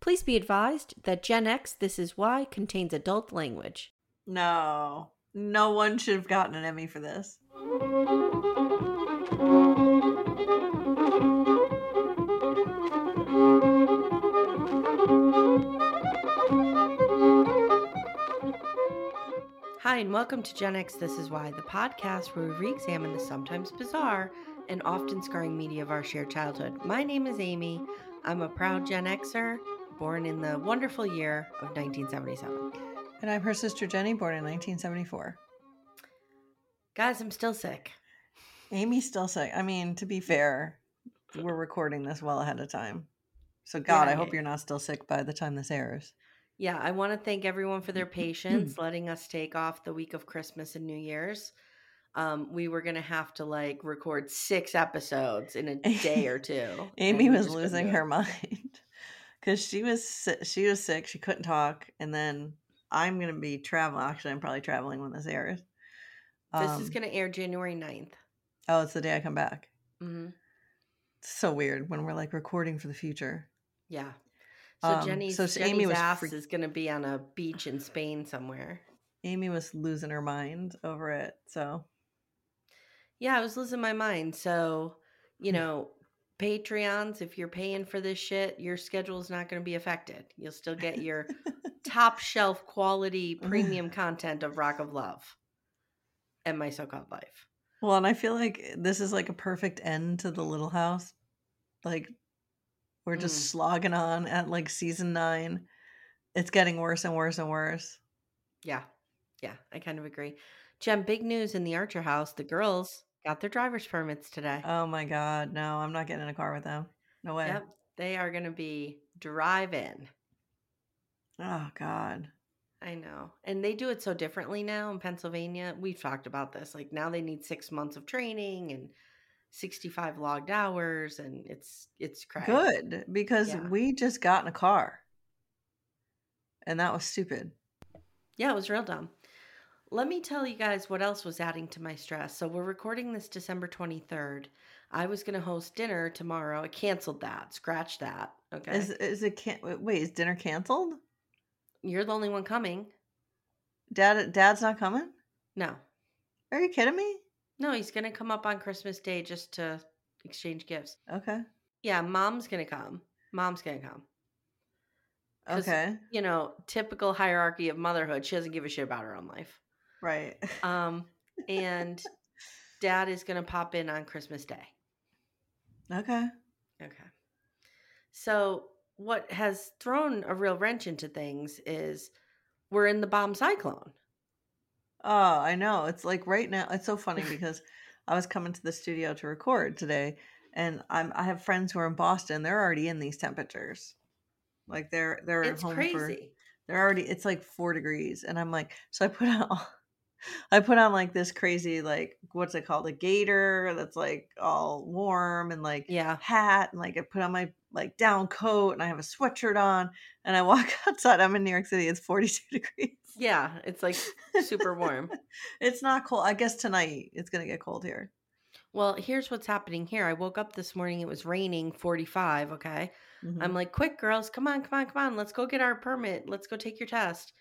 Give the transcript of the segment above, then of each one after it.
Please be advised that Gen X This Is Why contains adult language. No, no one should have gotten an Emmy for this. Hi, and welcome to Gen X This Is Why, the podcast where we re examine the sometimes bizarre and often scarring media of our shared childhood. My name is Amy. I'm a proud Gen Xer, born in the wonderful year of 1977. And I'm her sister Jenny, born in 1974. Guys, I'm still sick. Amy's still sick. I mean, to be fair, we're recording this well ahead of time. So, God, Yeah, I hope yeah. you're not still sick by the time this airs. Yeah, I want to thank everyone for their patience, letting us take off the week of Christmas and New Year's. Um, we were gonna have to like record six episodes in a day or two. Amy was losing her mind because she was she was sick. She couldn't talk, and then I'm gonna be traveling. Actually, I'm probably traveling when this airs. This is Um, gonna air January 9th. Oh, it's the day I come back. hmm It's so weird when we're like recording for the future. Yeah. So Um, Jenny's, so Jenny's Amy was ass freak- is gonna be on a beach in Spain somewhere. Amy was losing her mind over it. So Yeah, I was losing my mind. So, you know, Patreons, if you're paying for this shit, your schedule is not going to be affected. You'll still get your top shelf quality premium content of Rock of Love and My So Called Life. well, and I feel like this is like a perfect end to the Little House. Like we're just Mm. slogging on at like season nine. It's getting worse and worse and worse. Yeah. Yeah, I kind of agree. Jen, big news in the Archer house. The girls got their driver's permits today. Oh my god, no, I'm not getting in a car with them. No way. Yep. They are going to be drive-in. Oh god. I know. And they do it so differently now in Pennsylvania. We've talked about this. Like now they need 6 months of training and 65 logged hours and it's it's crazy. Good because Yeah. we just got in a car. And that was stupid. Yeah, it was real dumb. Let me tell you guys what else was adding to my stress. So we're recording this December 23rd. I was going to host dinner tomorrow. I canceled that. Scratch that. Okay. Is is it can wait, is dinner canceled? You're the only one coming. Dad dad's not coming? No. Are you kidding me? No, he's going to come up on Christmas Day just to exchange gifts. Okay. Yeah, mom's going to come. Mom's going to come. Okay. You know, typical hierarchy of motherhood. She doesn't give a shit about her own life. Right. Um, and dad is going to pop in on Christmas Day. okay. Okay. So, what has thrown a real wrench into things is we're in the bomb cyclone. Oh, I know. It's like right now. It's so funny because I was coming to the studio to record today, and I'm I have friends who are in Boston. They're already in these temperatures. Like they're they're It's home crazy. for they're already it's like four degrees, and I'm like, so I put on I put on like this crazy like what's it called a gator that's like all warm and like Yeah. hat and like I put on my like down coat and I have a sweatshirt on and I walk outside. I'm in New York City. It's 42 degrees. Yeah. It's like super warm. It's not cold. I guess tonight it's gonna get cold here. Well, here's what's happening here. I woke up this morning, it was raining 45. Okay. Mhm. I'm like, quick, girls, come on, come on, come on. Let's go get our permit. Let's go take your test.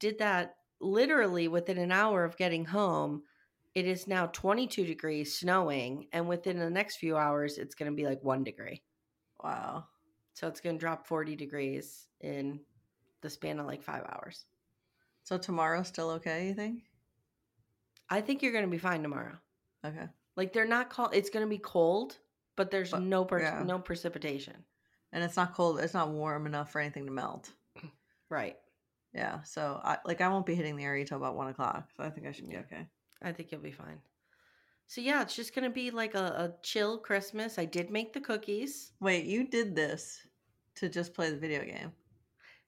Did that literally within an hour of getting home. It is now 22 degrees, snowing, and within the next few hours, it's going to be like one degree. Wow. So it's going to drop 40 degrees in the span of like five hours. So tomorrow's still okay, you think? I think you're going to be fine tomorrow. Okay. Like they're not called. It's going to be cold, but there's But- no per- yeah. no precipitation. And it's not cold, it's not warm enough for anything to melt. Right. Yeah. So I like I won't be hitting the area till about one o'clock. So I think I should be okay. I think you'll be fine. So yeah, it's just going to be like a, a chill Christmas. I did make the cookies. Wait, you did this to just play the video game.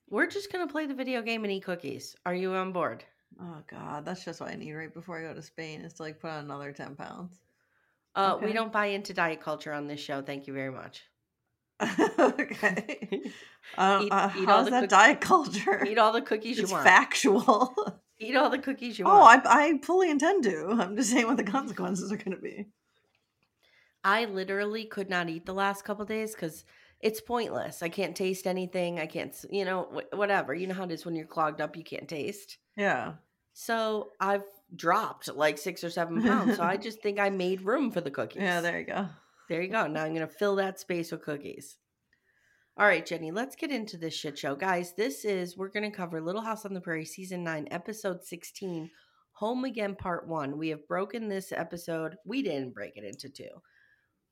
We're just going to play the video game and eat cookies. Are you on board? Oh god, that's just what I need right before I go to Spain is to like put on another ten pounds. Uh, We don't buy into diet culture on this show. Thank you very much. okay. Uh, Eat- uh, eat how's that cook- diet culture? Eat all the cookies it's you want. factual. Eat all the cookies you want. oh, I. I fully intend to. I'm just saying what the consequences are going to be. I literally could not eat the last couple days because it's pointless. I can't taste anything. I can't, you know, whatever. You know how it is when you're clogged up, you can't taste. Yeah. So I've dropped like six or seven pounds. so I just think I made room for the cookies. Yeah, there you go. There you go. Now I'm going to fill that space with cookies. All right, Jenny, let's get into this shit show. Guys, this is, we're going to cover Little House on the Prairie, Season 9, Episode 16, Home Again, Part 1. We have broken this episode, we didn't break it into two.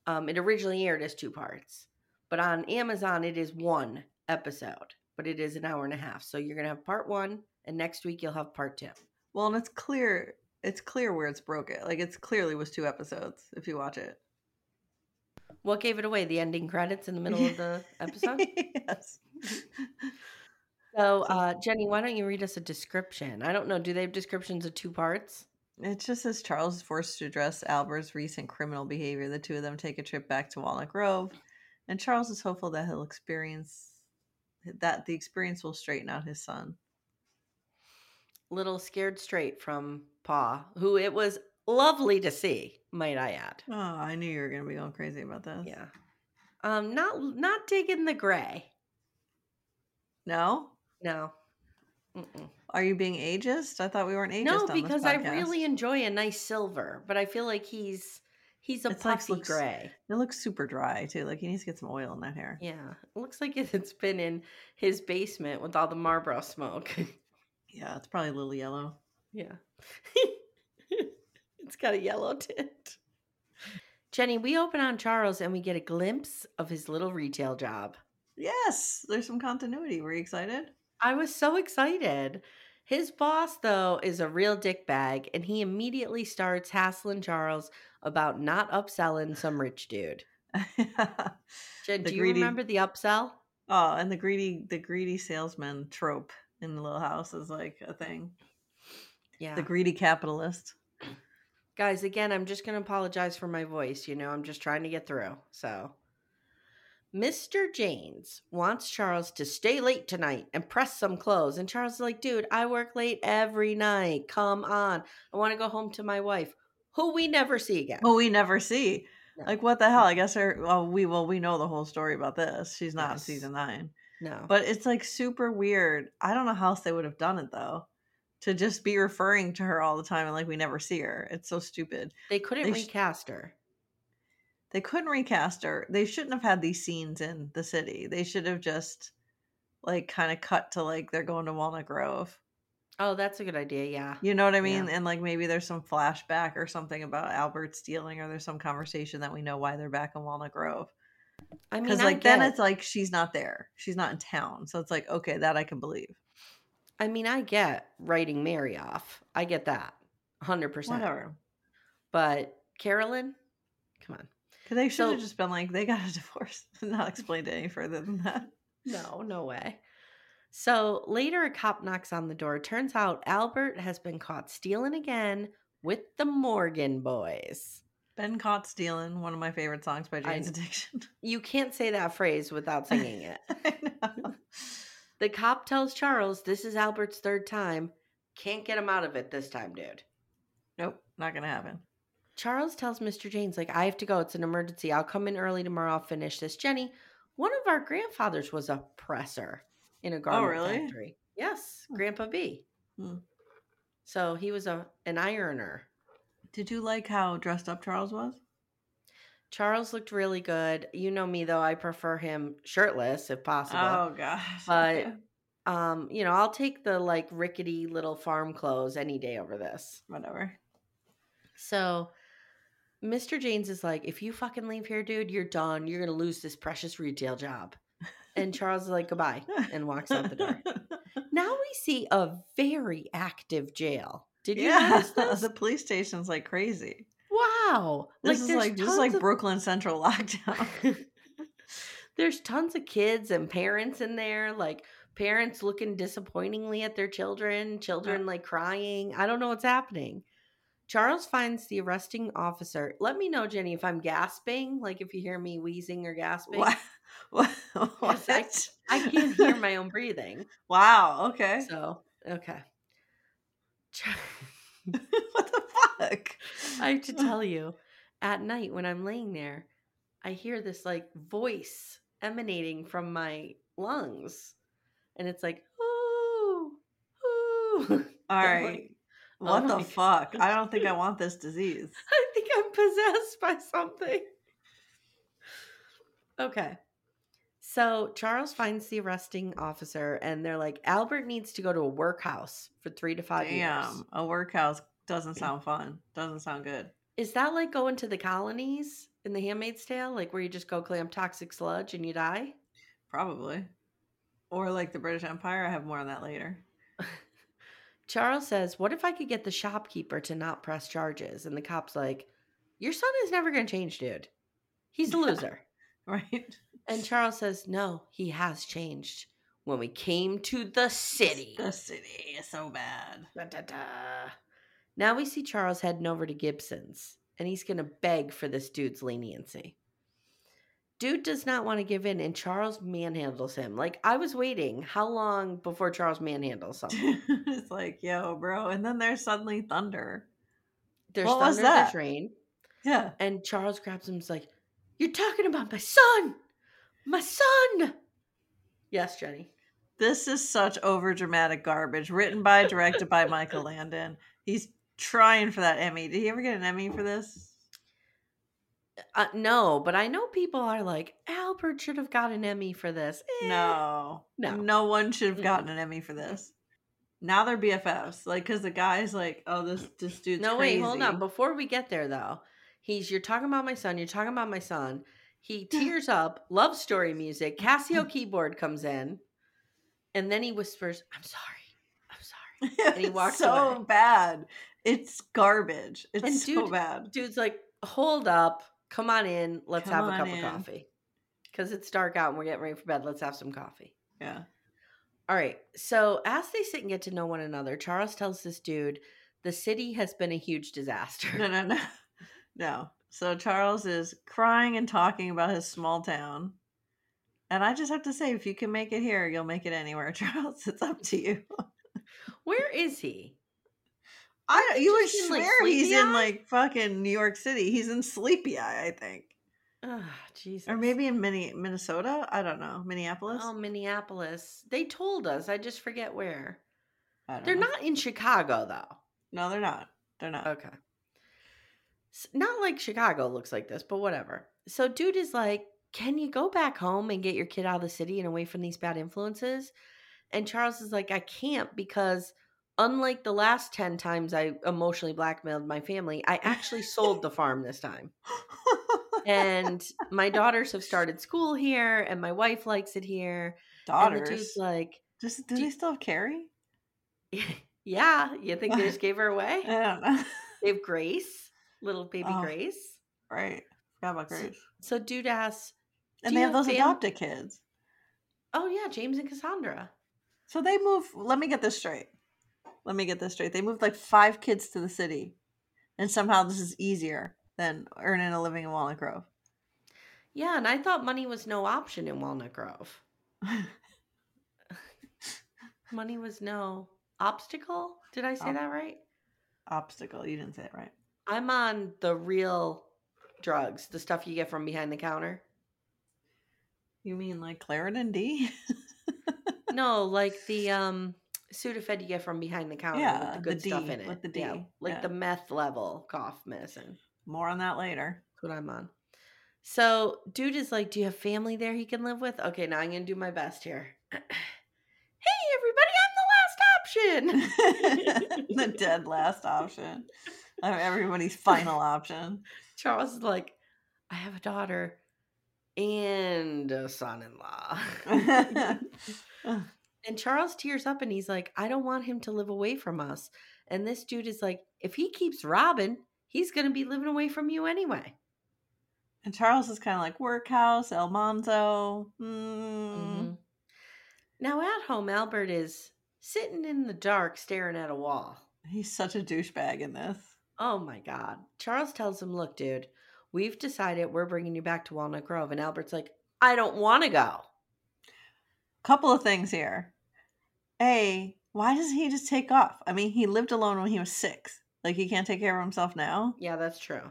Um, it originally aired as two parts, but on Amazon, it is one episode, but it is an hour and a half. So you're going to have Part 1, and next week you'll have Part 2. Well, and it's clear. It's clear where it's broken. Like it's clearly was two episodes if you watch it. What gave it away? The ending credits in the middle of the episode? yes. So, uh, Jenny, why don't you read us a description? I don't know. Do they have descriptions of two parts? It just says Charles is forced to address Albert's recent criminal behavior. The two of them take a trip back to Walnut Grove, and Charles is hopeful that he'll experience that the experience will straighten out his son. Little scared straight from Pa, who it was lovely to see, might I add. Oh, I knew you were gonna be going crazy about this. Yeah. Um, not not digging the gray. No, No. Mm-mm. are you being ageist? I thought we weren't ageist. No, on this because I really enjoy a nice silver, but I feel like he's he's a It's like puffy looks- gray. It looks super dry too. Like he needs to get some oil in that hair. Yeah, it looks like it's been in his basement with all the Marlboro smoke. Yeah, it's probably a little yellow. Yeah. it's got a yellow tint. Jenny, we open on Charles and we get a glimpse of his little retail job. Yes, there's some continuity. Were you excited? I was so excited. His boss, though, is a real dickbag, and he immediately starts hassling Charles about not upselling some rich dude. Jen, do you greedy- remember the upsell? Oh, and the greedy the greedy salesman trope in the little house is like a thing. Yeah. The greedy capitalist. Guys, again, I'm just going to apologize for my voice. You know, I'm just trying to get through. So, Mr. Janes wants Charles to stay late tonight and press some clothes. And Charles is like, dude, I work late every night. Come on. I want to go home to my wife, who we never see again. Who we never see. No. Like what the hell? I guess her well we well we know the whole story about this. She's not in season nine. no. But it's like super weird. I don't know how else they would have done it though. To just be referring to her all the time and like we never see her. It's so stupid. they couldn't they sh- recast her. They couldn't recast her. They shouldn't have had these scenes in the city. They should have just like kind of cut to like they're going to Walnut Grove. Oh, that's a good idea. Yeah. You know what I mean? Yeah. And like maybe there's some flashback or something about Albert stealing, or there's some conversation that we know why they're back in Walnut Grove. I mean, Because like then get- it's like she's not there, she's not in town, so it's like okay, that I can believe. I mean, I get writing Mary off. I get that. 100%. Whatever. But Carolyn, come on. Because they should So- have just been like they got a divorce, and not explained it any further than that. No, no way. So later, a cop knocks on the door. Turns out Albert has been caught stealing again with the Morgan boys. Been caught stealing, one of my favorite songs by Jane's Addiction. You can't say that phrase without singing it. The cop tells Charles this is Albert's third time. Can't get him out of it this time, dude. Nope, not gonna happen. Charles tells Mr. James, like, I have to go. It's an emergency. I'll come in early tomorrow. I'll finish this. Jenny, one of our grandfathers was a presser in a garment really? factory. Yes, Grandpa B. Hmm. So he was a an ironer. Did you like how dressed up Charles was? Charles looked really good. You know me though, I prefer him shirtless if possible. Oh gosh. But um, you know, I'll take the like rickety little farm clothes any day over this. whatever. So Mr. James is like, if you fucking leave here, dude, you're done. You're gonna lose this precious retail job. And Charles is like, goodbye, and walks out the door. Now we see a very active jail. Did you yeah, notice this? the police station's like crazy. Wow. This is like just like of- Brooklyn Central lockdown. There's tons of kids and parents in there, like parents looking disappointingly at their children, children like crying. I don't know what's happening. Charles finds the arresting officer. Let me know, Jenny, if I'm gasping, like if you hear me wheezing or gasping. what? What? Yes, I- I can't hear my own breathing. Wow. Okay. So, okay. Char- what the fuck? I have to tell you, at night when I'm laying there, I hear this like voice emanating from my lungs. And it's like, ooh, ooh. All like, oh what oh the fuck? God. I don't think I want this disease. I think I'm possessed by something. Okay. So Charles finds the arresting officer, and they're like, Albert needs to go to a workhouse for three to five years. Damn, a workhouse doesn't sound fun. Doesn't sound good. Is that like going to the colonies in The Handmaid's Tale, like where you just go clam toxic sludge and you die? Probably. Or like the British Empire. I have more on that later. Charles says, What if I could get the shopkeeper to not press charges? And the cop's like, Your son is never going to change, dude. He's a loser. Right? And Charles says, No, he has changed. When we came to the city. The city is so bad. Da-da-da. Now we see Charles heading over to Gibson's, and he's going to beg for this dude's leniency. Dude does not want to give in, and Charles manhandles him. Like, I was waiting. How long before Charles manhandles someone? it's like, yo, bro. And then there's suddenly thunder. There's What was thunder, there's that? rain, Yeah. and Charles grabs him and is like, You're talking about my son! My son! Yes, Jenny. This is such over dramatic garbage. Written by, directed by Michael Landon. He's trying for that Emmy. Did he ever get an Emmy for this? Uh, no, but I know people are like, Albert should have got an Emmy for this. Eh, No. No. No one should have gotten an Emmy for this. Now they're BFFs. Like, because the guy's like, oh, this, this dude's No, crazy. wait, hold on. Before we get there, though, he's you're talking about my son. You're talking about my son. He tears up. Love story music. Casio keyboard comes in, and then he whispers, "I'm sorry. I'm sorry." And he walks so away. bad. It's garbage. It's And so dude- bad. Dude's like, "Hold up. Come on in. Let's Come have a cup in." of coffee." Because it's dark out and we're getting ready for bed. Let's have some coffee. Yeah. All right. So as they sit and get to know one another, Charles tells this dude the city has been a huge disaster. No, no, no. No. So Charles is crying and talking about his small town. And I just have to say, if you can make it here, you'll make it anywhere, Charles. It's up to you. Where is he? I you would in, like, swear he's in like fucking New York City. He's in Sleepy Eye, I think. Ah, Jesus. Or maybe in Mini- Minnesota. I don't know. Minneapolis. Oh, Minneapolis. They told us. I just forget where. I don't They're know. not in Chicago, though. No, they're not. They're not. Okay. S- Not like Chicago looks like this, but whatever. So, dude is like, Can you go back home and get your kid out of the city and away from these bad influences? And Charles is like, I can't because, unlike the last 10 times I emotionally blackmailed my family, I actually sold the farm this time. And my daughters have started school here, and my wife likes it here. And the Daughters. dude's like, Just, do do- they still have Carrie? Yeah, you think they just gave her away? I don't know. They have Grace, little baby Oh. Grace. right. Forgot about Grace. So dude asks, And they you have those fam- adopted kids. "Oh yeah, James and Cassandra." So they move. Let me get this straight. Let me get this straight. They moved like five kids to the city, and somehow this is easier than earning a living in Walnut Grove. Yeah, and I thought money was no option in Walnut Grove. Money was no obstacle. Did I say Ob- that right? Obstacle. You didn't say it right. I'm on the real drugs, the stuff you get from behind the counter. You mean like Claritin D? No, like the um Sudafed you get from behind the counter Yeah, with the good the stuff in it. with the Yeah, like yeah. the meth level cough medicine. More on that later. That's what I'm on. So, dude is like, Do you have family there he can live with? Okay, now I'm to do my best here. hey, everybody, I'm the last option. the dead last option. I'm everybody's final option. Charles is like, I have a daughter and a son in law. And Charles tears up and he's like, I don't want him to live away from us. And this dude is like, if he keeps robbing, he's going to be living away from you anyway. And Charles is kind of like workhouse, Almanzo. Mm. Mm-hmm. Now at home, Albert is sitting in the dark staring at a wall. He's such a douchebag in this. Oh my God. Charles tells him, Look, dude, we've decided we're bringing you back to Walnut Grove. And Albert's like, I don't want to go. Couple of things here. A, why doesn't he just take off? I mean, he lived alone when he was six. Like, he can't take care of himself now. Yeah, that's true.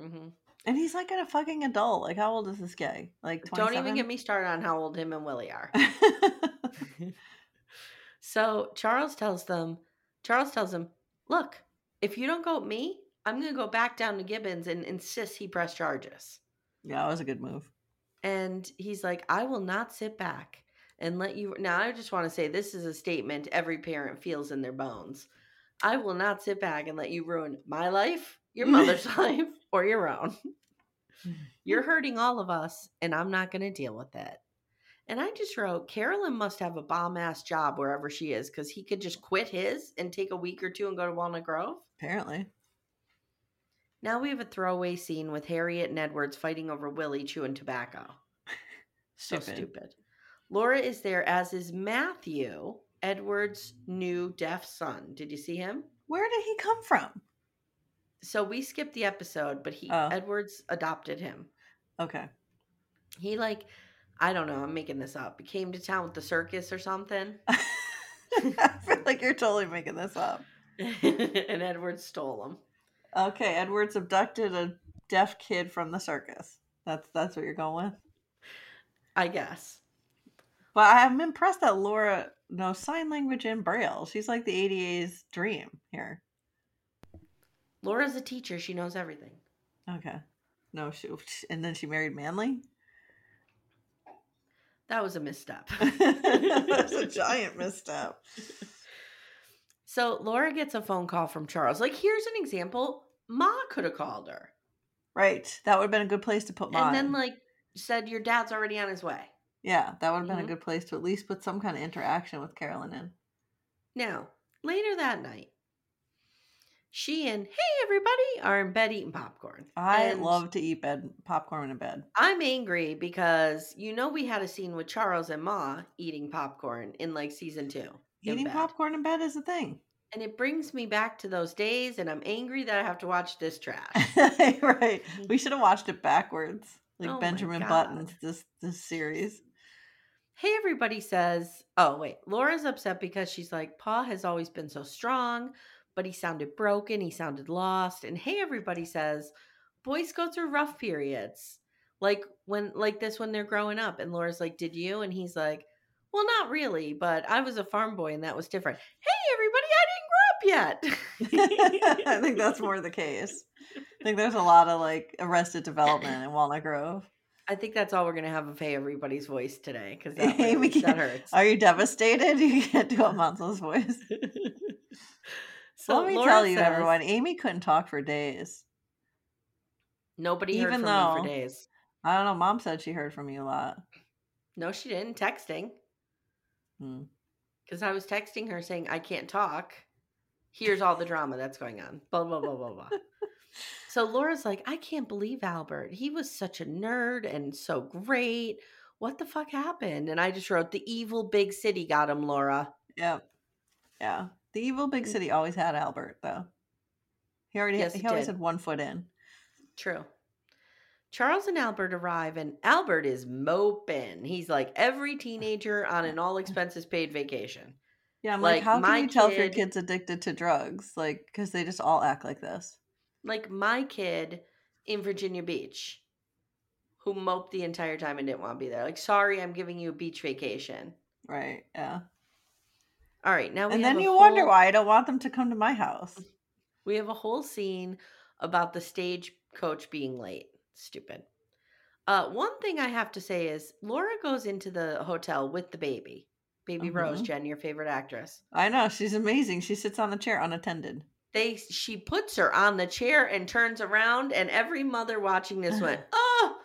Mm-hmm. And he's like a fucking adult. Like, how old is this guy? Like, 27? Don't even get me started on how old him and Willie are. so Charles tells them, Charles tells him, look, if you don't go with me, I'm going to go back down to Gibbons and insist he press charges. Yeah, that was a good move. And he's like, I will not sit back and let you. Now, I just want to say this is a statement every parent feels in their bones. I will not sit back and let you ruin my life, your mother's life, or your own. You're hurting all of us, and I'm not going to deal with it. And I just wrote, Carolyn must have a bomb ass job wherever she is because he could just quit his and take a week or two and go to Walnut Grove. Apparently. Now we have a throwaway scene with Harriet and Edwards fighting over Willie chewing tobacco. so Stupid. stupid. Laura is there, as is Matthew, Edward's new deaf son. Did you see him? Where did he come from? So we skipped the episode, but he Oh. Edwards adopted him. Okay. He like, I don't know, I'm making this up. He came to town with the circus or something. I feel like you're totally making this up. and Edwards stole him. Okay, Edwards abducted a deaf kid from the circus. That's that's what you're going with. I guess. But I'm impressed that Laura knows sign language and braille. She's like the ADA's dream here. Laura's a teacher. She knows everything. Okay. No, she and then she married Manly. That was a misstep. That's a giant misstep. So Laura gets a phone call from Charles. Like, here's an example. Ma could have called her. Right. That would have been a good place to put mine. And then, like, said, Your dad's already on his way. Yeah, that would have been Mhm. a good place to at least put some kind of interaction with Carolyn in. Now, later that night, she and Hey everybody are in bed eating popcorn. I And love to eat bed popcorn in bed. I'm angry because you know we had a scene with Charles and Ma eating popcorn in like season two. Eating popcorn in bed is a thing. And it brings me back to those days, and I'm angry that I have to watch this trash. right. We should have watched it backwards. Like Oh Benjamin. Buttons this this series. Hey, everybody says, oh, wait, Laura's upset because she's like, Pa has always been so strong, but he sounded broken. He sounded lost. And hey, everybody says, boys go through rough periods. Like when, like this when they're growing up. And Laura's like, did you? And he's like, well, not really, but I was a farm boy and that was different. Hey, everybody, I didn't grow up yet. I think that's more the case. I think there's a lot of like arrested development in Walnut Grove. I think that's all we're going to have of Hey, everybody's voice today because that, really- Amy that hurts. Are you devastated? You can't do Almanzo's voice. so Let me Laura tell you, says- everyone, Amy couldn't talk for days. Nobody heard Even though- for days. I don't know. Mom said she heard from you a lot. No, she didn't. Texting. Hmm. Because I was texting her saying, I can't talk. Here's all the drama that's going on. Blah, blah, blah, blah, blah. So Laura's like, I can't believe Albert. He was such a nerd and so great. What the fuck happened? And I just wrote, The evil big city got him, Laura. Yep. Yeah. The evil big mm. city always had Albert, though. He already Yes, he always did. had one foot in. True. Charles and Albert arrive, and Albert is moping. He's like every teenager on an all expenses paid vacation. Yeah, I'm like, Like, how can you tell if your kid's addicted to drugs? Like, because they just all act like this. Like my kid in Virginia Beach who moped the entire time and didn't want to be there. Like, sorry, I'm giving you a beach vacation. Right. Yeah. All right, now we And then you wonder why I don't want them to come to my house. we have a whole scene about the stage coach being late. Stupid. Uh, one thing I have to say is Laura goes into the hotel with the baby. Baby Rose, Mhm. Jen, your favorite actress. I know she's amazing. She sits on the chair unattended. They she puts her on the chair and turns around, and every mother watching this went, "Oh,"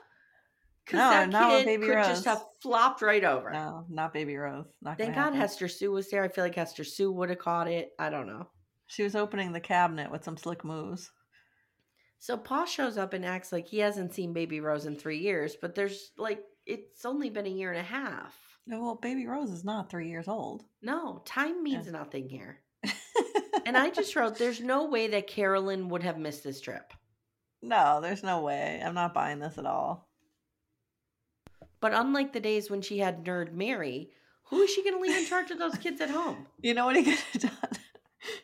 because No, that not kid Baby could Rose. just have flopped right over. No, not Baby Rose. Not Thank God happen. Hester Sue was there. I feel like Hester Sue would have caught it. I don't know. She was opening the cabinet with some slick moves. So Paul shows up and acts like he hasn't seen Baby Rose in three years, but there's like it's only been a year and a half. No, well, Baby Rose is not three years old. No, time means Yeah. nothing here. And I just wrote, there's no way that Carolyn would have missed this trip. no, there's no way. I'm not buying this at all. But unlike the days when she had Nerd Mary, who is she going to leave in charge of those kids at home? You know what he could have done?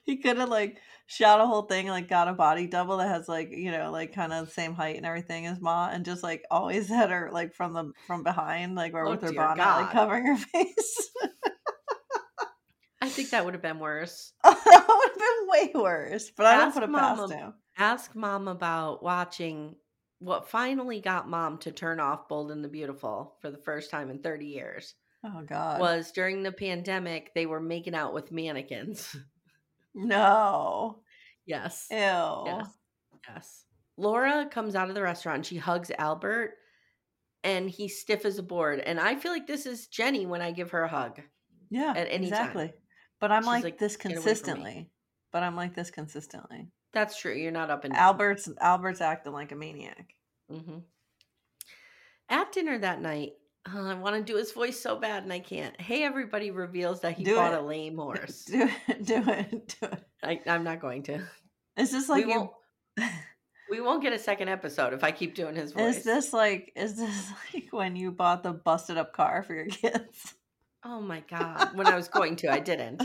He could have like shot a whole thing, like got a body double that has like you know like kind of the same height and everything as Ma, and just like always had her like from the from behind, like or Oh, with her bonnet, God. like covering her face. I think that would have been worse. that would have been way worse, but I don't Ask put it Mama- past him. Ask mom about watching what finally got mom to turn off Bold and the Beautiful for the first time in 30 years. Oh God, Was during the pandemic, they were making out with mannequins. no, yes. ew. Yes. Yes. Laura comes out of the restaurant and she hugs Albert and he's stiff as a board. And I feel like this is Jenny when I give her a hug. Yeah, at any time. But I'm like, like, this "Get away from me." consistently. But I'm like this consistently. That's true. You're not up and down. Albert's Albert's acting like a maniac. hmm At dinner that night, I want to do his voice so bad and I can't. Hey, everybody reveals that he Do bought it. a lame horse. Do it, do it, do it. I, I'm not going to. Is this like we, you? won't, we won't get a second episode if I keep doing his voice. Is this like is this like when you bought the busted up car for your kids? Oh my God. When I was going to, I didn't.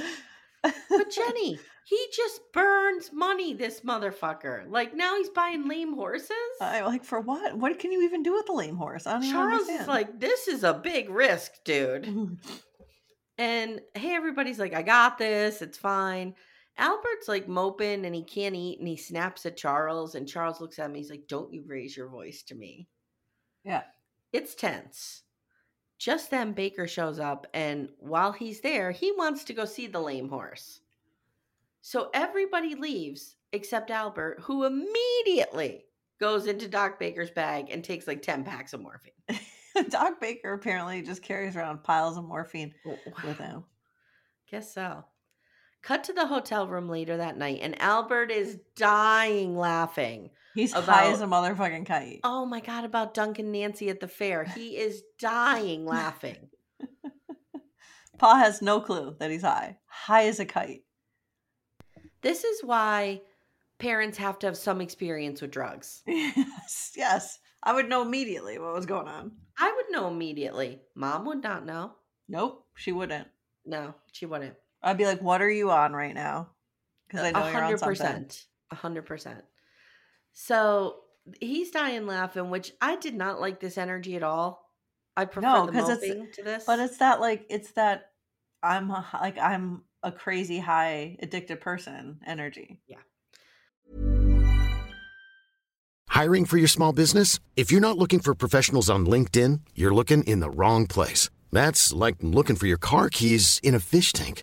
But Jenny, he just burns money, this motherfucker. Like now he's buying lame horses. I like for what? What can you even do with a lame horse? I don't Charles understand. is like, this is a big risk, dude. Mm-hmm. And hey, everybody's like, I got this. It's fine. Albert's like moping and he can't eat and he snaps at Charles. And Charles looks at me. He's like, Don't you raise your voice to me. yeah. It's tense. Just then, Baker shows up, and while he's there, he wants to go see the lame horse. So everybody leaves except Albert, who immediately goes into Doc Baker's bag and takes like 10 packs of morphine. Doc Baker apparently just carries around piles of morphine with him. Guess so. Cut to the hotel room later that night, and Albert is dying laughing. He's high as a motherfucking kite. Oh my God, about Duncan Nancy at the fair. He is dying laughing. Pa has no clue that he's high. High as a kite. This is why parents have to have some experience with drugs. yes, yes. I would know immediately what was going on. I would know immediately. Mom would not know. Nope, she wouldn't. No, she wouldn't. I'd be like, "What are you on right now?" Because uh, I know you're on hundred something. percent. A hundred percent. So he's dying laughing, which I did not like this energy at all. I prefer No, the 'cause it's- to this. But it's that like it's that I'm a, like I'm a crazy high addicted person energy. Yeah. Hiring for your small business? If you're not looking for professionals on LinkedIn, you're looking in the wrong place. That's like looking for your car keys in a fish tank.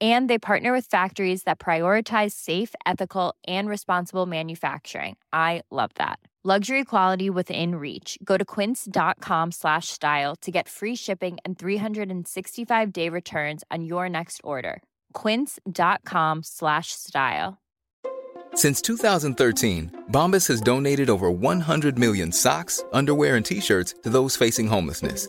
And they partner with factories that prioritize safe, ethical, and responsible manufacturing. I love that. Luxury quality within reach. Go to quince.com slash style to get free shipping and 365 day returns on your next order. Quince.com slash style. Since 2013, Bombas has donated over 100 million socks, underwear, and t shirts to those facing homelessness.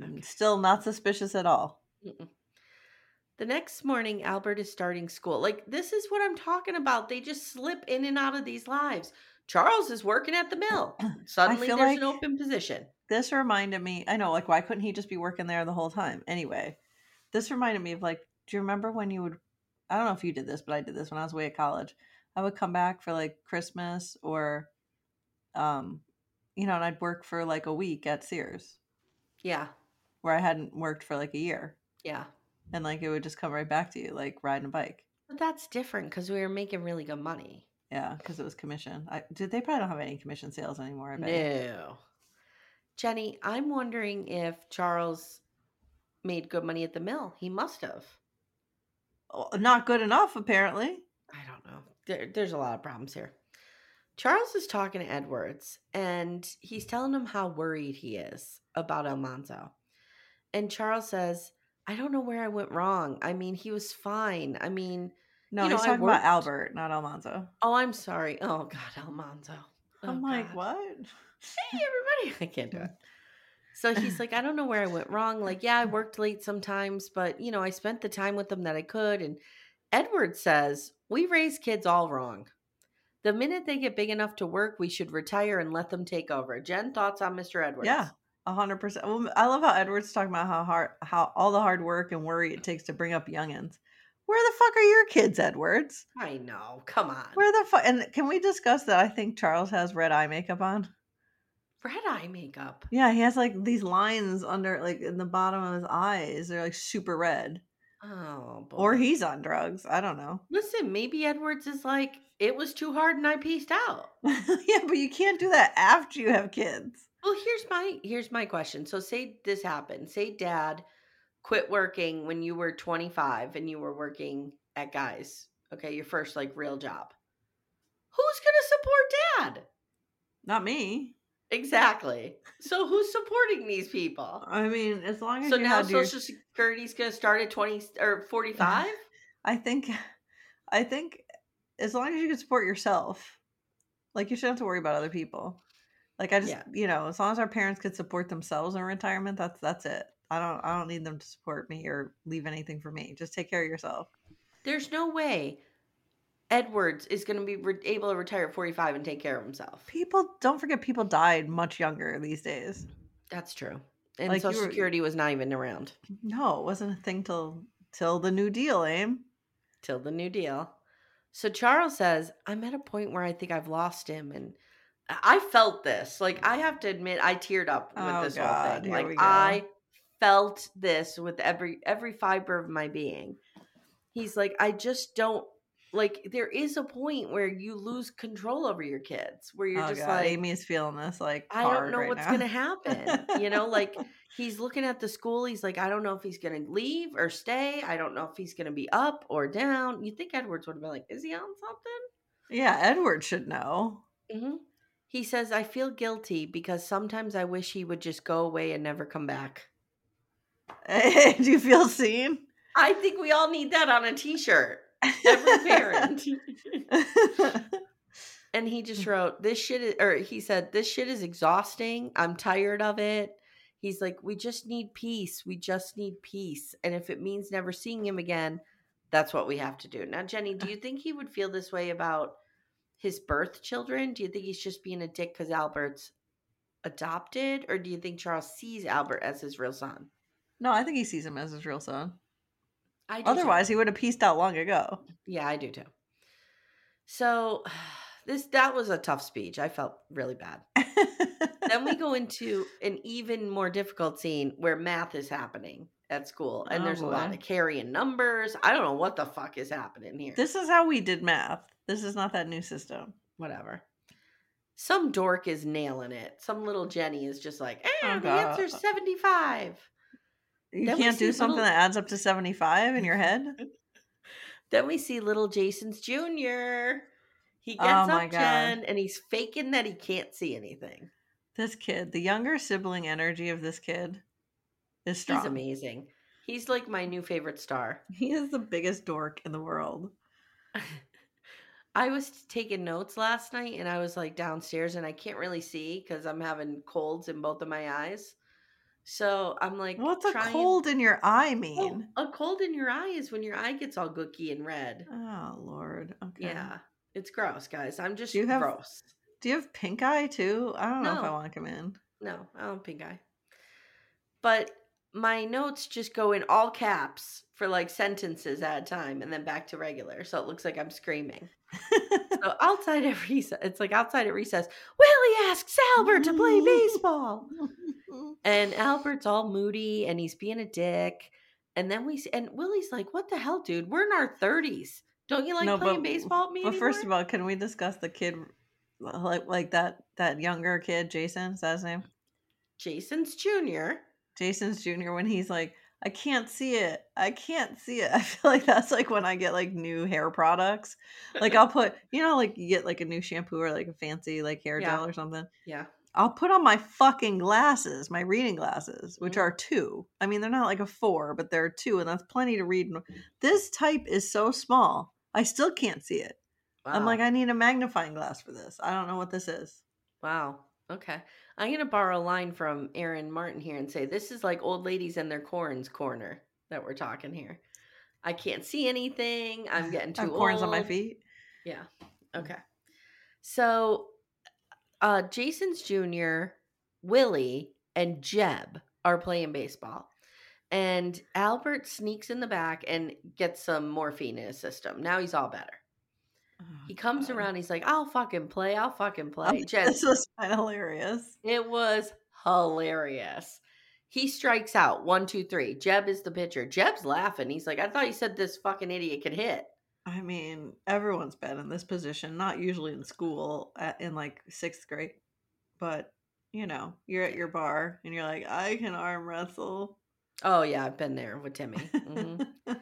Mm, Still not suspicious at all. Mm-mm. The next morning, Albert is starting school. Like, this is what I'm talking about. They just slip in and out of these lives. Charles is working at the mill. Suddenly, there's like- an open position. This reminded me, I know, like, why couldn't he just be working there the whole time? Anyway, this reminded me of, like, do you remember when you would, I don't know if you did this, but I did this when I was away at college. I would come back for, like, Christmas or, um, you know, and I'd work for, like, a week at Sears Yeah, where I hadn't worked for, like, a year. yeah. And, like, it would just come right back to you, like, riding a bike. But that's different because we were making really good money. Yeah, because it was commission. I did. They probably don't have any commission sales anymore. I bet. No. Jenny, I'm wondering if Charles made good money at the mill. He must have. Oh, Not good enough, apparently. I don't know. There, there's a lot of problems here. Charles is talking to Edwards and he's telling him how worried he is about Almanzo. And Charles says, I don't know where I went wrong. I mean, he was fine. I mean, No, You know, he's talking about Albert, not Almanzo. oh, I'm sorry. Oh, God, Almanzo. Oh, I'm like, God. what? Hey, everybody. I can't do it. So he's like, I don't know where I went wrong. Like, yeah, I worked late sometimes, but, you know, I spent the time with them that I could. And Edward says, We raise kids all wrong. The minute they get big enough to work, we should retire and let them take over. Jen, thoughts on Mr. Edwards? Yeah, hundred percent. Well, I love how Edward's talking about how hard, how all the hard work and worry it takes to bring up youngins. Where the fuck are your kids, Edwards? I know. Come on. Where the fuck? And can we discuss that? I think Charles has red eye makeup on. Red eye makeup. Yeah, he has like these lines under, like in the bottom of his eyes. They're like super red. Oh, boy. Or he's on drugs. I don't know. Listen, maybe Edwards is like, it was too hard and I pieced out. yeah, but you can't do that after you have kids. Well, here's my here's my question. So say this happened. Say dad quit working when you were 25 and you were working at guys. Okay, your first like real job. Who's going to support dad? Not me. Exactly. So who's supporting these people? I mean, as long as So you now had your- social security's going to start at 20 or 45? I think, I think, as long as you can support yourself, like you shouldn't have to worry about other people. Like I just, Yeah. you know, as long as our parents could support themselves in retirement, that's that's it. I don't, I don't need them to support me or leave anything for me. Just take care of yourself. There's no way Edwards is going to be re- able to retire at 45 and take care of himself. People, don't forget, people died much younger these days. That's true. And Like, social were- security was not even around. No, it wasn't a thing till till the New Deal, aim. till the new deal. So Charles says, I'm at a point where I think I've lost him. And I felt this. Like, I have to admit, I teared up with Oh, this God, whole thing. here Like. I felt this with every every fiber of my being. He's like, I just don't like there is a point where you lose control over your kids where you're oh just God, like Amy is feeling this like I don't know right what's now. gonna happen. You know, like he's looking at the school. He's like, I don't know if he's gonna leave or stay. I don't know if he's gonna be up or down. You think Edwards would have been like, is he on something? yeah, Edward should know. hmm He says, I feel guilty because sometimes I wish he would just go away and never come back. Do you feel seen? I think we all need that on a t-shirt. Every parent. and he just wrote, This shit is, or he said, This shit is exhausting. I'm tired of it. He's like, We just need peace. We just need peace. And if it means never seeing him again, that's what we have to do. Now, Jenny, do you think he would feel this way about his birth children? Do you think he's just being a dick because Albert's adopted, or do you think Charles sees Albert as his real son? No, I think he sees him as his real son. I do too. Otherwise, he would have pieced out long ago. Yeah, I do too. So this that was a tough speech. I felt really bad. then we go into an even more difficult scene where math is happening at school and Oh, there's a lot of carrying numbers. I don't know what the fuck is happening here. This is how we did math. This is not that new system. Whatever. Some dork is nailing it. Some little Jenny is just like, eh, Oh, the answer's God. 75. You Then can't do something little- that adds up to 75 in your head? Then we see little Jason's Jr. He gets Oh up, my God. Jen, and he's faking that he can't see anything. This kid, the younger sibling energy of this kid is strong. He's amazing. He's like my new favorite star. He is the biggest dork in the world. I was taking notes last night and I was like downstairs and I can't really see because I'm having colds in both of my eyes. So I'm like, What's a trying- cold in your eye Oh, mean? a cold in your eye is when your eye gets all gooky and red. Oh, Lord. Okay. Yeah, it's gross, guys. I'm just Do you have- gross. Do you have pink eye too? I don't know if I want to come in. No, I don't pink eye. But my notes just go in all caps for like sentences at a time and then back to regular. So it looks like I'm screaming. so outside of recess, it's like outside at recess, Willie asks Albert to play baseball. And Albert's all moody and he's being a dick. And then we see, and Willie's like, what the hell, dude? We're in our 30s. Don't you like playing baseball with me? But first of all, can we discuss the kid, like like that that younger kid, Jason? Is that his name? Jason's Jr. Jason's Junior. When he's like, I can't see it. I can't see it. I feel like that's like when I get like new hair products. Like I'll put, you know, like you get like a new shampoo or like a fancy like hair Yeah. gel or something. Yeah. I'll put on my fucking glasses, my reading glasses, which Mhm. are two. I mean, they're not like a four, but they're two, and that's plenty to read. This type is so small, I still can't see it. I'm like, I need a magnifying glass for this. I don't know what this is. Wow. Okay. I'm going to borrow a line from Aaron Martin here and say this is like old ladies and their corns corner that we're talking here. I can't see anything. I'm getting I too have corns on my feet. Yeah. Okay. So, uh, Jason's Jr., Willie, and Jeb are playing baseball. And Albert sneaks in the back and gets some morphine in his system. Now he's all better. He comes God. around. He's like, "I'll fucking play. I'll fucking play." Oh, Jen, this was hilarious. it was hilarious. He strikes out one, two, three. Jeb is the pitcher. Jeb's laughing. He's like, "I thought you said this fucking idiot could hit." I mean, everyone's been in this position, not usually in school at, in like sixth grade, but you know, you're at your bar and you're like, I can arm wrestle. Oh yeah, I've been there with Timmy. Mhm.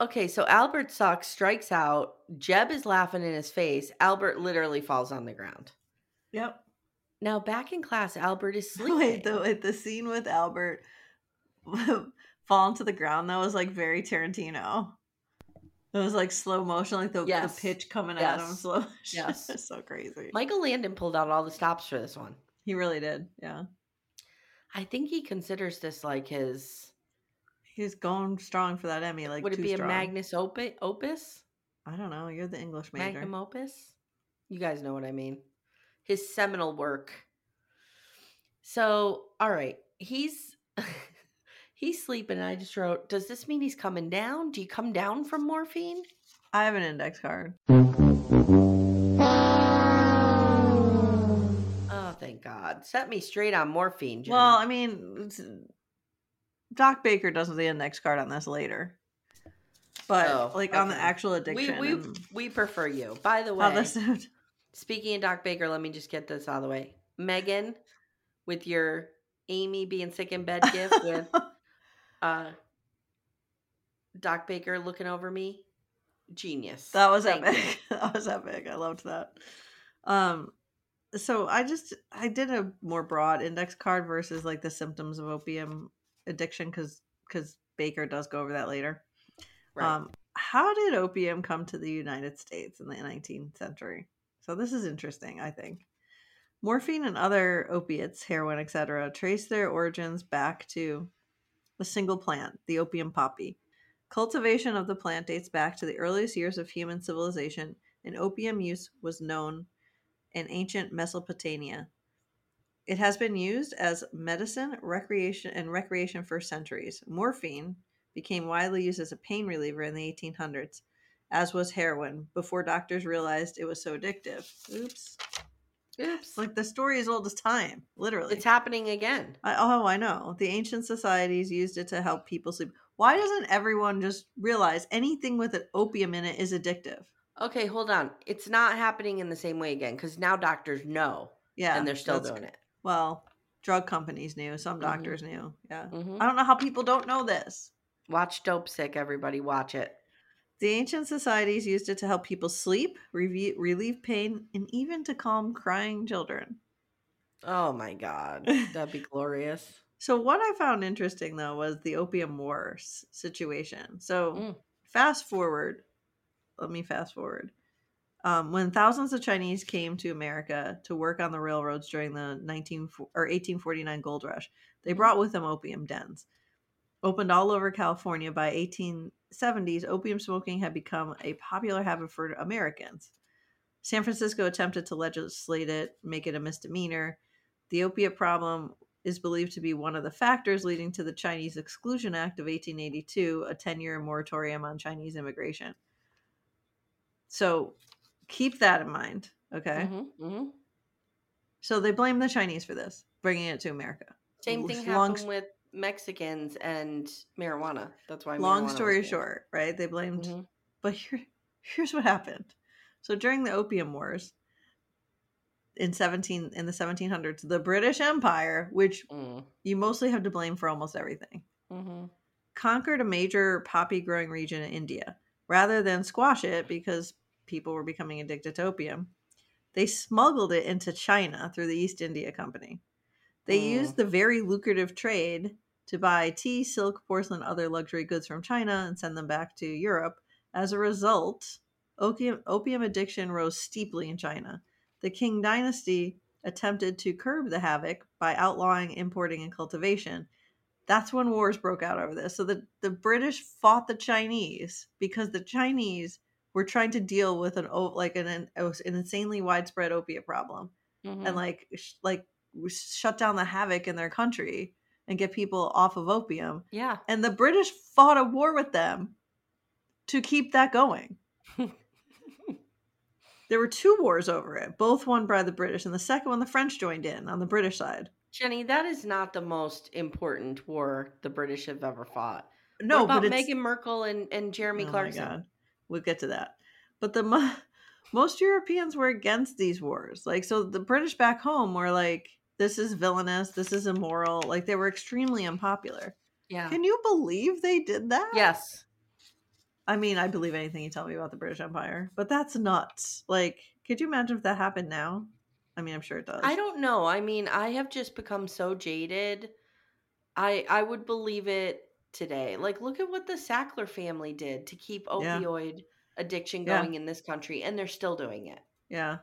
okay, so Albert sucks, strikes out. Jeb is laughing in his face. Albert literally falls on the ground. yep. Now back in class, Albert is sleeping. Wait, the wait, the scene with Albert falling to the ground that was like very Tarantino. It was like slow motion, like the, Yes. the pitch coming at him Yes. slow. Yes. it's so crazy. Michael Landon pulled out all the stops for this one. he really did. Yeah, I think he considers this like his. He's going strong for that Emmy. Like, would it be strong. a Magnus opus? Opus? I don't know. You're the English major. Magnum opus? You guys know what I mean. His seminal work. So, all right, he's he's sleeping. And I just wrote, does this mean he's coming down? Do you come down from morphine? I have an index card. Oh, thank God. Set me straight on morphine. Jen. Well, I mean, Doc Baker does the index card on this later, but Oh, like on the actual we addiction. we and we prefer you. By the way, speaking of Doc Baker, let me just get this out of the way. Megan, with your Amy being sick in bed gift with uh Doc Baker looking over me. Genius. that was Thank epic. that was epic. I loved that. Um, so I just I did a more broad index card versus like the symptoms of opium addiction because because Baker does go over that later. Right. Um, how did opium come to the United States in the 19th century? So this is interesting, I think. Morphine and other opiates, heroin, etc., trace their origins back to a single plant, the opium poppy. Cultivation of the plant dates back to the earliest years of human civilization and opium use was known in ancient Mesopotamia. It has been used as medicine, recreation, and recreation for centuries. Morphine became widely used as a pain reliever in the 1800s, as was heroin, before doctors realized it was so addictive. Oops. Oops. Like the story is old as time, literally. It's happening again. I, oh, I know. The ancient societies used it to help people sleep. Why doesn't everyone just realize anything with an opium in it is addictive? Okay, hold on. It's not happening in the same way again because now doctors know. Yeah, And they're still doing it. Well, drug companies knew. Some Mhm. doctors knew. Yeah. Mhm. I don't know how people don't know this. Watch Dopesick, everybody. Watch it. The ancient societies used it to help people sleep, relieve pain, and even to calm crying children. Oh my God. That'd be glorious. So, what I found interesting though was the opium war s- situation. So, Mm. fast forward, let me fast forward. Um, when thousands of Chinese came to America to work on the railroads during the 19 or 1849 gold rush, they Mhm. brought with them opium dens. Opened all over California by 1870s, opium smoking had become a popular habit for Americans. San Francisco attempted to legislate it, make it a misdemeanor. The opiate problem is believed to be one of the factors leading to the Chinese Exclusion Act of 1882, a 10 year moratorium on Chinese immigration. So keep that in mind. Okay. Mhm, mhm. So they blame the Chinese for this, bringing it to America. Same thing Long- happened with Mexicans and marijuana. That's why. Long story short, right? They blamed, Mhm. but here, here's what happened. So during the Opium Wars in 17 in the 1700s, the British Empire, which Mm, you mostly have to blame for almost everything, mhm. conquered a major poppy growing region in India. Rather than squash it because people were becoming addicted to opium, they smuggled it into China through the East India Company. They Mm. used the very lucrative trade to buy tea, silk, porcelain, other luxury goods from China and send them back to Europe. As a result, opium, opium addiction rose steeply in China. The Qing dynasty attempted to curb the havoc by outlawing importing and cultivation. That's when wars broke out over this. So the, the British fought the Chinese because the Chinese were trying to deal with an like an, an, an insanely widespread opiate problem Mhm. and like sh- like shut down the havoc in their country and get people off of opium. yeah. And the British fought a war with them to keep that going. there were two wars over it, both won by the British, and the second one the French joined in on the British side. Jenny, that is not the most important war the British have ever fought. No, what about but it's Meghan Markle and, and Jeremy Oh Clarkson? We'll get to that. But the mo- most Europeans were against these wars. Like, so the British back home were like, this is villainous, this is immoral. Like, they were extremely unpopular. Yeah. Can you believe they did that? yes. I mean, I believe anything you tell me about the British Empire, but that's nuts. Like, could you imagine if that happened now? I mean, I'm sure it does. I don't know. I mean, I have just become so jaded. I I would believe it today. Like, look at what the Sackler family did to keep Yeah. opioid addiction Yeah. going in this country, and they're still doing it. Yeah.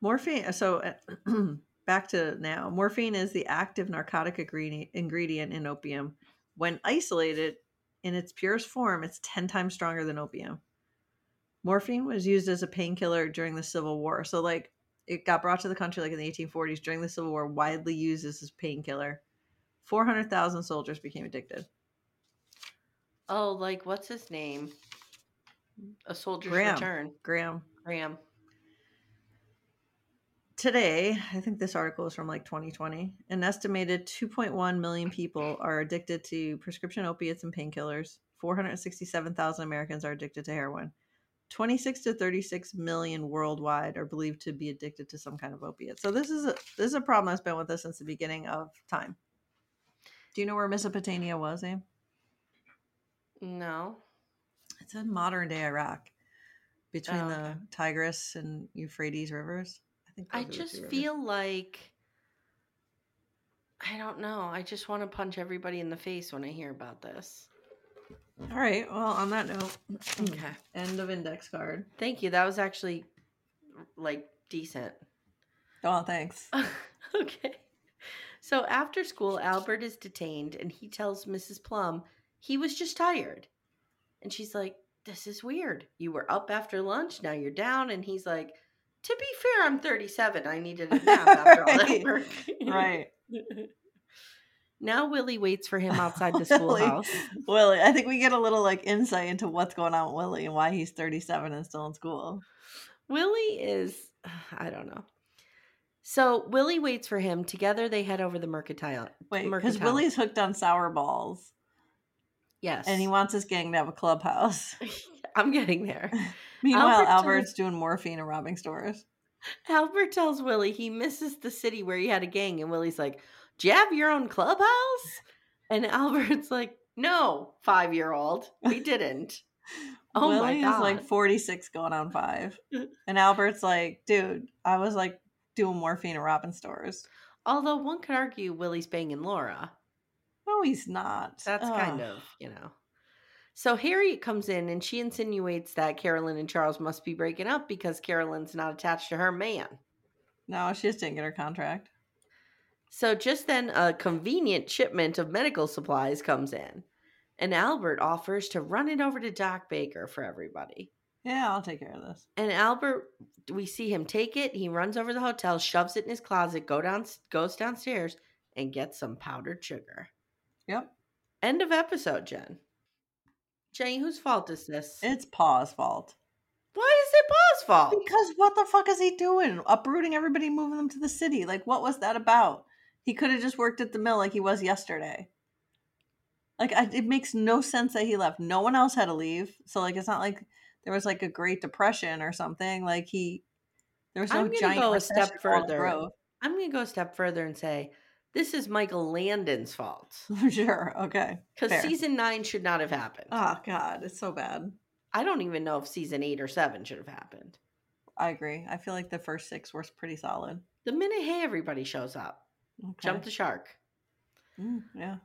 Morphine. So uh, back to now. Morphine is the active narcotic ingredient ingredient in opium. When isolated in its purest form, it's 10 times stronger than opium. Morphine was used as a painkiller during the Civil War. So, like, it got brought to the country like in the 1840s during the Civil War, widely used as a painkiller. 400,000 soldiers became addicted. Oh, like what's his name? A Soldier's Graham. Return. Graham. Graham. today, I think this article is from like 2020, an estimated 2.1 million people are addicted to prescription opiates and painkillers. 467,000 Americans are addicted to heroin. 26 to 36 million worldwide are believed to be addicted to some kind of opiate. So this is a this is a problem that's been with us since the beginning of time. Do you know where Mesopotamia was, Abe? No. It's in modern day Iraq, between Oh, the. Tigris and Euphrates rivers. I think I those are the two just feel like I don't know. I just want to punch everybody in the face when I hear about this. All right. Well, on that note, hmm, Okay. end of index card. Thank you. That was actually like decent. Oh, thanks. okay. So after school, Albert is detained and he tells Mrs. Plum he was just tired. And she's like, this is weird. You were up after lunch, now you're down. And he's like, to be fair, I'm 37. I needed a nap after all that work. Right. now Willie waits for him outside the Willie. schoolhouse. Willie, I think we get a little like insight into what's going on with Willie and why he's 37 and still in school. Willie is, I don't know. So Willie waits for him. Together they head over the mercantile. Wait, because. Willie's hooked on sour balls yes, and he wants his gang to have a clubhouse. I'm getting there. Meanwhile, Albert tells- Albert's doing morphine and robbing stores. Albert tells Willie he misses the city where he had a gang, and Willie's like, "Do you have your own clubhouse?" And Albert's like, "No, five year old, we didn't." Oh my god! Willie is like 46 going on five. And Albert's like, dude, I was like doing morphine and robbing stores. Although one could argue Willie's banging Laura. No, he's not. That's kind of, you know. So Harriet comes in and she insinuates that Carolyn and Charles must be breaking up because Carolyn's not attached to her man. No, she just didn't get her contract. So just then, a convenient shipment of medical supplies comes in, and Albert offers to run it over to Doc Baker for everybody. Yeah, I'll take care of this. And Albert, we see him take it. He runs over the hotel, shoves it in his closet, go down, goes downstairs, and gets some powdered sugar. Yep. End of episode, Jen. Jenny, whose fault is this? It's Pa's fault. Why is it Pa's fault? Because what the fuck is he doing? Uprooting everybody, moving them to the city. Like, what was that about? He could have just worked at the mill like he was yesterday. Like, I, it makes no sense that he left. No one else had to leave. So, like, it's not like there was like a Great Depression or something. Like, he, there was no I'm gonna giant go a step further. I'm going to go a step further and say this is Michael Landon's fault sure. Okay. because season nine should not have happened. Oh, God. It's so bad. I don't even know if season eight or seven should have happened. I agree. I feel like the first six were pretty solid. The minute hey everybody shows up, Okay. jump the shark. Mm, yeah.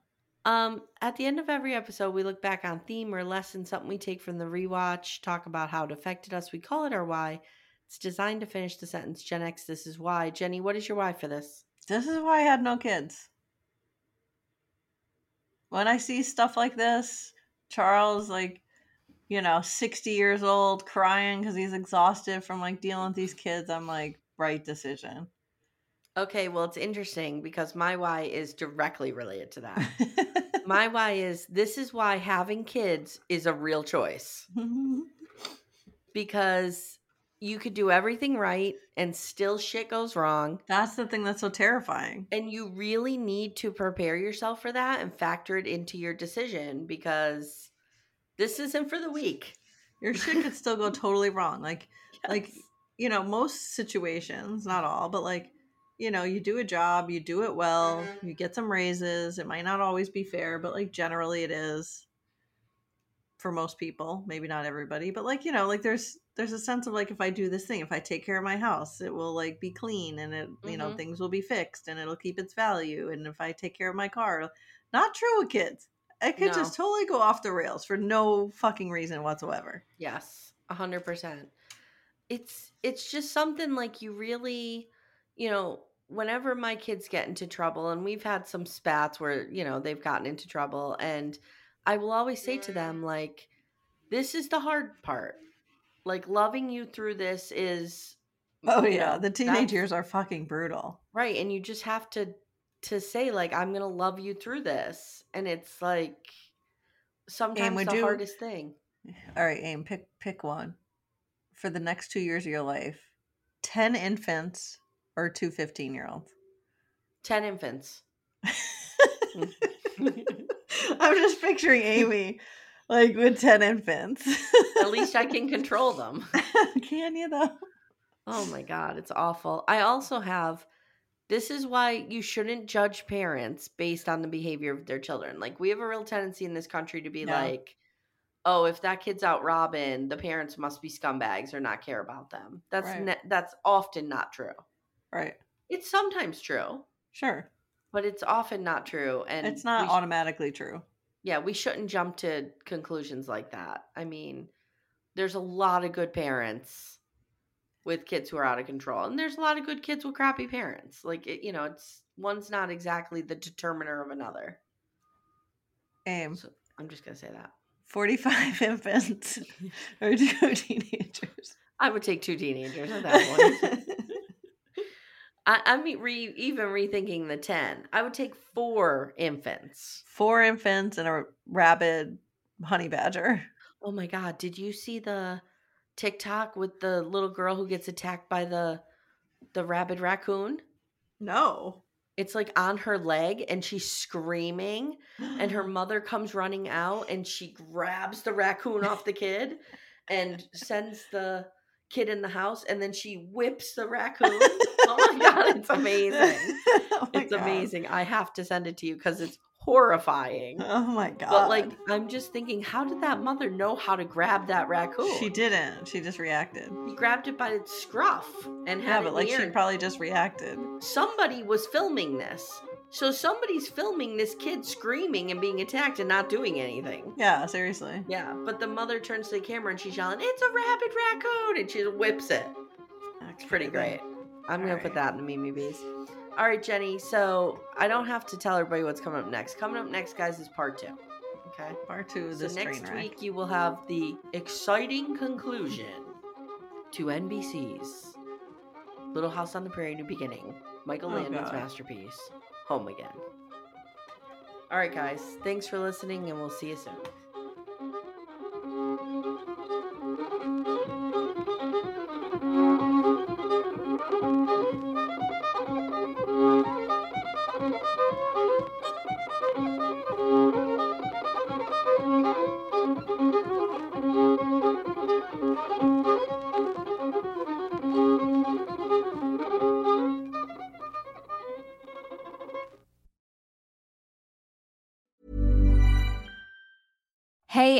Um, at the end of every episode, we look back on theme or lesson, something we take from the rewatch, talk about how it affected us. We call it our why. It's designed to finish the sentence Gen X, this is why. Jenny, what is your why for this? This is why I had no kids. When I see stuff like this, Charles, like, you know, 60 years old, crying because he's exhausted from like dealing with these kids, I'm like, right decision. Okay, well, it's interesting because my why is directly related to that. my why is this is why having kids is a real choice because you could do everything right and still shit goes wrong. That's the thing that's so terrifying. And you really need to prepare yourself for that and factor it into your decision because this isn't for the weak. Your shit could still go totally wrong. Like, like you know, most situations, not all, but like, you know, you do a job, you do it well, you get some raises. It might not always be fair, but like generally it is for most people, maybe not everybody, but like, you know, like there's there's a sense of like if I do this thing, if I take care of my house, it will like be clean and it, you know, Mhm. things will be fixed and it'll keep its value. And if I take care of my car, not true with kids. It could No. just totally go off the rails for no fucking reason whatsoever. Yes, a hundred percent. It's it's just something like you really, you know, whenever my kids get into trouble, and we've had some spats where you know they've gotten into trouble, and I will always say to them mm. like, "This is the hard part. Like loving you through this is." Oh yeah, know, the teenage years are fucking brutal. right, and you just have to to say like, "I'm gonna love you through this," and it's like sometimes the you- hardest thing. All right, aim pick pick one for the next 2 years of your life. 10 infants or two 15 year olds. Ten infants. I'm just picturing Amy like with 10 infants. At least I can control them. can you though? Oh my god, it's awful. I also have this is why you shouldn't judge parents based on the behavior of their children. Like we have a real tendency in this country to be No. like, "Oh, if that kid's out robbing, the parents must be scumbags or not care about them." That's Right. ne- that's often not true. Right. It's sometimes true, Sure. but it's often not true and it's not we sh- automatically true. yeah, we shouldn't jump to conclusions like that. I mean, there's a lot of good parents with kids who are out of control, and there's a lot of good kids with crappy parents. Like, it, you know, it's one's not exactly the determiner of another. Aim. So I'm just gonna say that. 45 infants or two teenagers. I would take two teenagers at that one. I, I'm re, even rethinking the 10. I would take four infants. Four infants and a rabid honey badger. Oh my God. Did you see the TikTok with the little girl who gets attacked by the the rabid raccoon? No. It's like on her leg and she's screaming and her mother comes running out and she grabs the raccoon off the kid and sends the kid in the house and then she whips the raccoon. oh my god, it's oh amazing. Oh it's God. amazing. I have to send it to you cuz it's horrifying. Oh my god. But like I'm just thinking how did that mother know how to grab that raccoon? she didn't. She just reacted. He grabbed it by its scruff and Yeah, had but it like she probably just reacted. somebody was filming this. So somebody's filming this kid screaming and being attacked and not doing anything. Yeah, seriously. Yeah, but the mother turns to the camera and she's yelling, "It's a rabid raccoon!" and she whips it. It's pretty great. I'm gonna put that in the Mimi Bees. All right, Jenny. So I don't have to tell everybody what's coming up next. Coming up next, guys, is part two. Okay. Part two of So this next week you will have the exciting conclusion to NBC's Little House on the Prairie: New Beginning. Michael Oh, Landon's God. masterpiece, Home Again. All right, guys. Thanks for listening, and we'll see you soon.